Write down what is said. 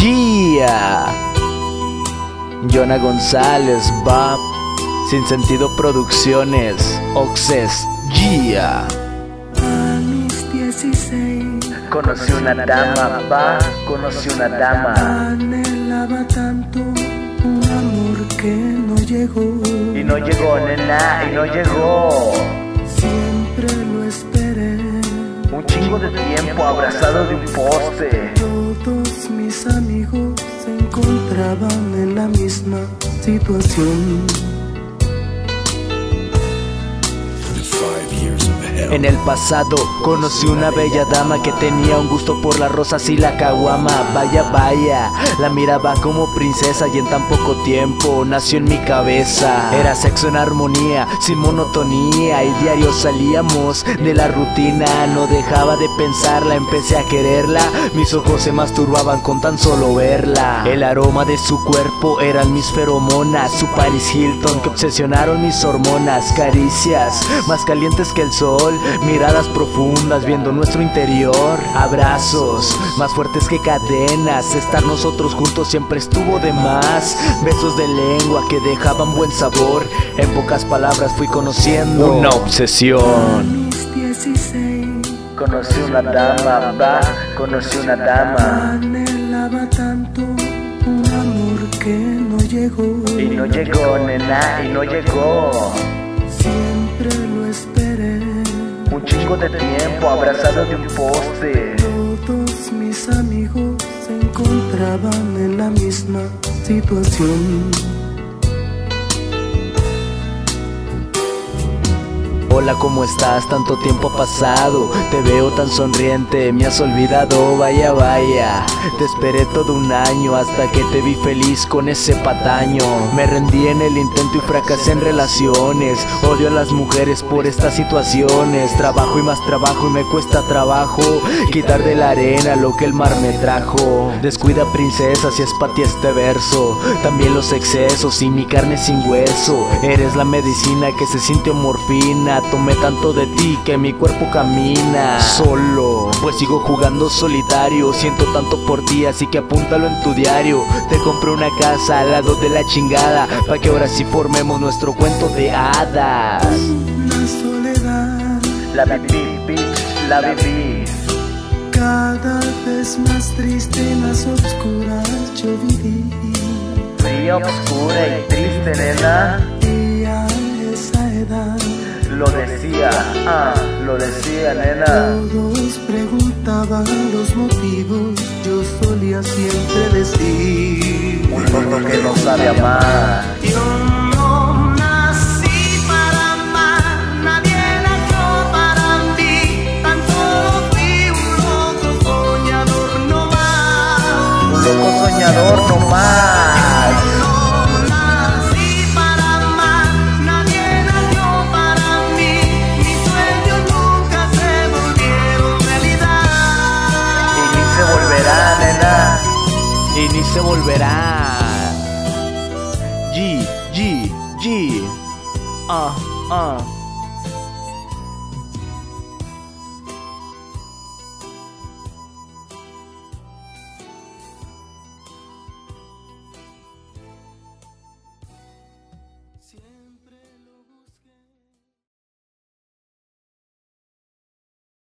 Yeah. Jonah González, Bob. Sin Sentido Producciones, Oxes, Yeah. A mis 16 Conocí una dama, va, conocí una dama. anhelaba tanto un amor que no llegó. Y no llegó, nena, y no llegó. Siempre lo esperé. Un chingo de tiempo abrazado de un poste. Mis amigos se encontraban en la misma situación. En el pasado conocí una bella dama que tenía un gusto por las rosas y la caguama. Vaya, vaya, la miraba como princesa y en tan poco tiempo nació en mi cabeza. Era sexo en armonía, sin monotonía y diario salíamos de la rutina. No dejaba de pensarla, empecé a quererla. Mis ojos se masturbaban con tan solo verla. El aroma de su cuerpo eran mis feromonas, su Paris Hilton que obsesionaron mis hormonas. Caricias más calientes que el sol, miradas profundas viendo nuestro interior. Abrazos más fuertes que cadenas, estar nosotros juntos siempre estuvo de más. Besos de lengua que dejaban buen sabor. En pocas palabras fui conociendo una obsesión. mis 16 Conocí una dama, va, conocí una dama. anhelaba tanto un amor que no llegó. Y no llegó, nena, y no llegó. Un chingo de tiempo abrazado de un poste. Todos mis amigos se encontraban en la misma situación. Hola, ¿cómo estás? Tanto tiempo ha pasado. Te veo tan sonriente, me has olvidado. Vaya, vaya. Te esperé todo un año hasta que te vi feliz con ese pataño. Me rendí en el intento y fracasé en relaciones. Odio a las mujeres por estas situaciones. Trabajo y más trabajo y me cuesta trabajo quitar de la arena lo que el mar me trajo. Descuida, princesa, si es para ti este verso. También los excesos y mi carne sin hueso. Eres la medicina que se siente morfina. Tomé tanto de ti que mi cuerpo camina solo. Pues sigo jugando solitario. Siento tanto por ti, así que apúntalo en tu diario. Te compré una casa al lado de la chingada. Pa' que ahora sí formemos nuestro cuento de hadas. Una soledad La viví, la viví. cada vez más triste y más oscura yo viví. Fría, oscura y triste, nena. Decía, ah, lo decía, nena. todos preguntaban los motivos. Yo solía siempre decir. Un loco que no sabe amar. Yo no nací para amar, nadie nació para mí, tan solo fui un loco soñador no más. Un loco soñador no Y se volverá. G, G, G. Ah, ah.